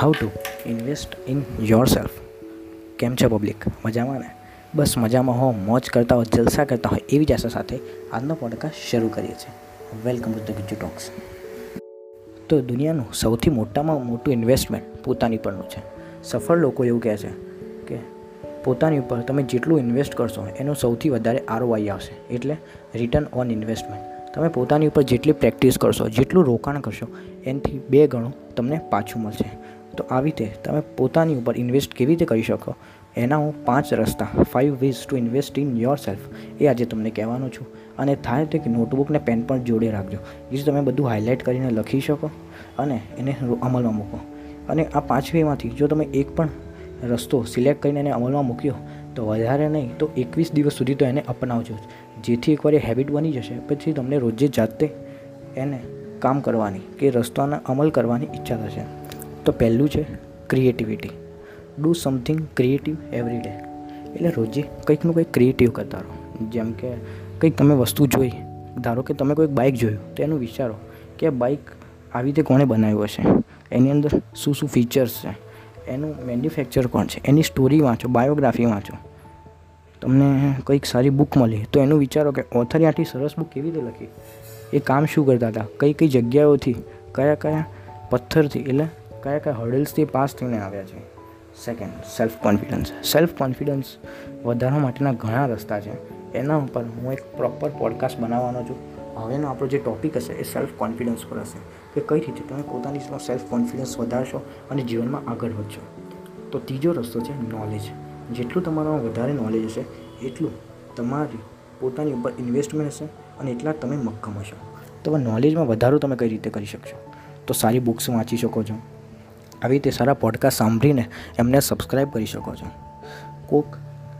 How to invest in yourself કેમ છે public મજામાં ને? બસ મજામાં હો, મોજ કરતા હોય જલસા કરતા હોય એવી જ આશા સાથે આજનો પોડકાસ્ટ શરૂ કરીએ છીએ. Welcome to the Gujju talks તો દુનિયાનું સૌથી મોટામાં મોટું ઇન્વેસ્ટમેન્ટ પોતાની પરનું છે. સફળ લોકો એવું કહે છે કે પોતાની ઉપર તમે જેટલું ઇન્વેસ્ટ કરશો એનું સૌથી વધારે આરઓઆઈ આવશે. એટલે રિટર્ન ઓન ઇન્વેસ્ટમેન્ટ તમે પોતાની ઉપર જેટલી પ્રેક્ટિસ કરશો, જેટલું રોકાણ કરશો, એનાથી બે ગણું તમને પાછું મળશે. તો આવી રીતે તમે પોતાની ઉપર ઇન્વેસ્ટ કેવી રીતે કરી શકો? એના હું પાંચ રસ્તા five ways to invest in yourself એ આજે તમને કહેવાનો છું. અને થાય તો કે નોટબુક ને પેન પણ જોડે રાખજો. જેથી તમે બધું હાઇલાઇટ કરીને લખી શકો અને એને અમલમાં મૂકો. અને આ પાંચવીમાંથી જો તમે એક પણ રસ્તો સિલેક્ટ કરીને એને અમલમાં મૂક્યો, તો વધારે નહીં, તો એકવીસ દિવસ સુધી તો એને અપનાવજો જેથી એકવાર એ હેબિટ બની જશે, પછી તમને રોજે જાતે એને કામ કરવાની કે રસ્તાના અમલ કરવાની ઈચ્છા થશે. તો પહેલું છે creativity do something creative every day એટલે રોજે કંઈકનું કંઈક ક્રિએટિવ કરતા રહો. જેમ કે કંઈક તમે વસ્તુ જોઈ, ધારો કે તમે કોઈક બાઇક જોયું, તો એનું વિચારો કે બાઇક આવી રીતે કોણે બનાવ્યું હશે? એની અંદર શું શું ફીચર્સ છે? એનું મેન્યુફેક્ચર કોણ છે? એની સ્ટોરી વાંચો બાયોગ્રાફી વાંચો. તમને કંઈક સારી બુક મળી, તો એનું વિચારો કે ઓથરે આટલી સરસ બુક કેવી રીતે લખી? એ કામ શું કરતા હતા? કઈ કઈ જગ્યાઓથી, કયા કયા પથ્થરથી, એટલે કયા કયા હર્ડલ્સથી પાસ થઈને આવ્યા છે? Second self confidence self confidence વધારવા માટેના ઘણા રસ્તા છે. એના ઉપર હું એક પ્રોપર પોડકાસ્ટ બનાવવાનો છું. હવેનો આપણો જે ટૉપિક હશે એ સેલ્ફ કોન્ફિડન્સ પર હશે. કે કઈ રીતે તમે પોતાની સેલ્ફ કોન્ફિડન્સ વધારશો અને જીવનમાં આગળ વધશો. તો ત્રીજો રસ્તો છે નોલેજ જેટલું તમારામાં વધારે નોલેજ હશે, એટલું તમારી પોતાની ઉપર ઇન્વેસ્ટમેન્ટ હશે અને એટલા તમે મક્કમ હશો. તો નોલેજમાં વધારો તમે કઈ રીતે કરી શકશો? તો સારી બુક્સ વાંચી શકો છો. આવી રીતે સારા પોડકાસ્ટ સાંભળીને એમને સબસ્ક્રાઈબ કરી શકો છો. કોઈક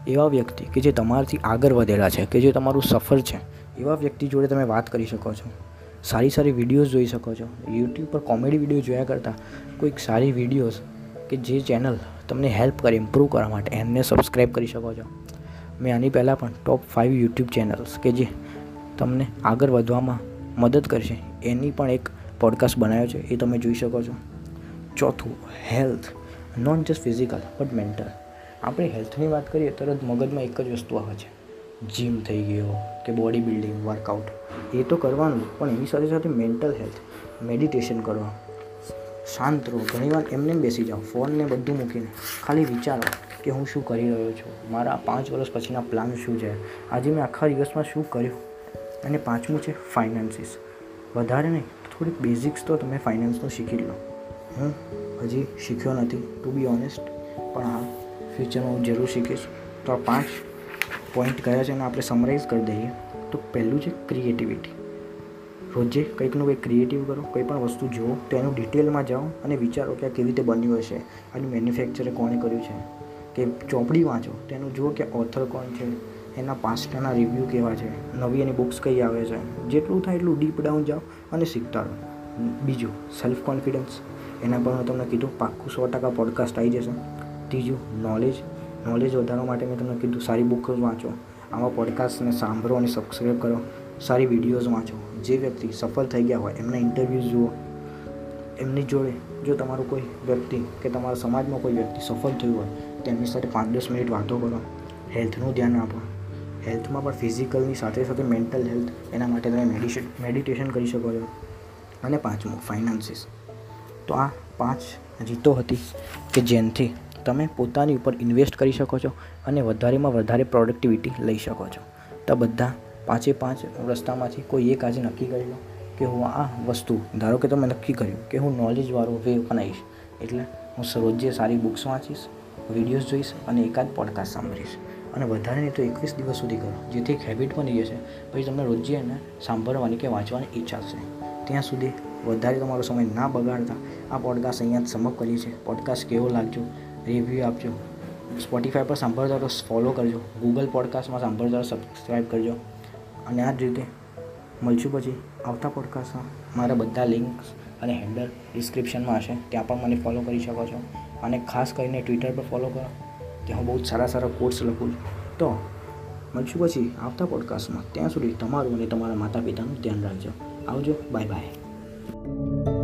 એવા વ્યક્તિ કે જે તમારાથી આગળ વધેલા છે, કે જે તમારું સફર છે, એવા વ્યક્તિ જોડે તમે વાત કરી શકો છો. સારી સારી વિડીયોઝ જોઈ શકો છો. યુટ્યુબ પર કોમેડી વીડિયો જોયા કરતાં કોઈક સારી વિડીયોઝ કે જે ચેનલ તમને હેલ્પ કરે ઇમ્પ્રૂવ કરવા માટે એમને સબસ્ક્રાઈબ કરી શકો છો. મેં આની પહેલાં પણ ટોપ ફાઇવ યુટ્યુબ ચેનલ્સ કે જે તમને આગળ વધવામાં મદદ કરશે, એની પણ એક પોડકાસ્ટ બનાવ્યો છે, એ તમે જોઈ શકો છો. ચોથું health not just physical but mental આપણે હેલ્થની વાત કરીએ, તરત મગજમાં એક જ વસ્તુ આવે છે. જીમ થઈ ગયો કે બોડી બિલ્ડિંગ વર્કઆઉટ એ તો કરવાનું, પણ એની સાથે સાથે મેન્ટલ હેલ્થ મેડિટેશન કરવા. શાંત રહો. ઘણીવાર એમને બેસી જાઓ ફોનને બધું મૂકીને. ખાલી વિચારો કે હું શું કરી રહ્યો છું. મારા પાંચ વર્ષ પછીના પ્લાન શું છે? આજે મેં આખા દિવસમાં શું કર્યું? અને પાંચમું છે ફાઇનાન્સીસ વધારે નહીં, થોડીક બેઝિક્સ તો તમે ફાઇનાન્સનું શીખી લો. હું? હજી શીખ્યો નથી ટુ બી ઓનેસ્ટ પણ હા ફ્યુચરમાં હું જરૂર શીખીશ. તો આ પાંચ પોઈન્ટ કયા છે અને આપણે સમરાઇઝ કરી દઈએ. તો પહેલું છે ક્રિએટિવિટી રોજે કંઈકનું કંઈક ક્રિએટિવ કરો, કોઈ પણ વસ્તુ જુઓ, તો એનું ડિટેલમાં જાઓ અને વિચારો કે આ કેવી રીતે બન્યું હશે. આનું મેન્યુફેક્ચરે કોણે કર્યું છે? કે ચોપડી વાંચો તેનું જુઓ કે ઓથર કોણ છે. એના પાસ્ટના રિવ્યૂ કેવા છે. નવી એની બુક્સ કઈ આવે છે. જેટલું થાય એટલું ડીપ ડાઉન જાઓ અને શીખતા રહો. બીજું સેલ્ફ કોન્ફિડન્સ એના પર હું તમને કીધું, પાક્કું સો ટકા પોડકાસ્ટ આવી જશે. ત્રીજું નોલેજ નોલેજ વધારવા માટે મેં તમને કીધું, સારી બુક વાંચો. આવા પોડકાસ્ટને સાંભળો અને સબસ્ક્રાઈબ કરો. સારી વિડીયોઝ વાંચો. જે વ્યક્તિ સફળ થઈ ગયા હોય, એમના ઇન્ટરવ્યૂઝ જુઓ. એમની જોડે જો તમારું કોઈ વ્યક્તિ કે તમારા સમાજમાં કોઈ વ્યક્તિ સફળ થયું હોય, તેમની સાથે પાંચ દસ મિનિટ વાતો કરો. હેલ્થનું ધ્યાન આપો. હેલ્થમાં પણ ફિઝિકલની સાથે સાથે મેન્ટલ હેલ્થ એના માટે તમે મેડિશન મેડિટેશન કરી શકો છો. અને પાંચમું ફાઇનાન્સીસ તો આ પાંચ રીતો હતી કે જેનાથી તમે પોતાની ઉપર ઇન્વેસ્ટ કરી શકો છો અને વધારેમાં વધારે પ્રોડક્ટિવિટી લઈ શકો છો. તો બધા પાંચે પાંચ રસ્તામાંથી કોઈ એક આજે નક્કી કરી લો કે હું આ વસ્તુ, ધારો કે તમે નક્કી કર્યું કે હું નોલેજવાળો વે બનાવીશ, એટલે હું સરોજે સારી બુક્સ વાંચીશ વિડીયોઝ જોઈશ અને એકાદ પોડકાસ્ટ સાંભળીશ. અને વધારે નહીં તો એકવીસ દિવસ સુધી કરો, જેથી એક હેબિટ બની જશે. પછી તમને રોજે એને સાંભળવાની કે વાંચવાની ઈચ્છા થશે ત્યાં સુધી વધારે તમારો સમય ના બગાડતા આ પોડકાસ્ટ અહીંયા સમપ કરીએ છીએ. પોડકાસ્ટ કેવો લાગજો? રિવ્યૂ આપજો. સ્પોટિફાય પર સાંભળતા તો ફોલો કરજો. ગૂગલ પોડકાસ્ટમાં સાંભળતા સબસ્ક્રાઈબ કરજો. અને આ જ રીતે મળશું પછી આવતા પોડકાસ્ટમાં મારા બધા લિંક્સ અને હેન્ડલ ડિસ્ક્રિપ્શનમાં હશે. ત્યાં પણ મને ફોલો કરી શકો છો. અને ખાસ કરીને ટ્વિટર પર ફોલો કરો. ત્યાં હું બહુ જ સારા સારા કોર્સ લખું છું. તો, મળશું પછી આવતા પોડકાસ્ટમાં ત્યાં સુધી તમારું અને તમારા માતા પિતાનું ધ્યાન રાખજો. આવજો. Bye bye.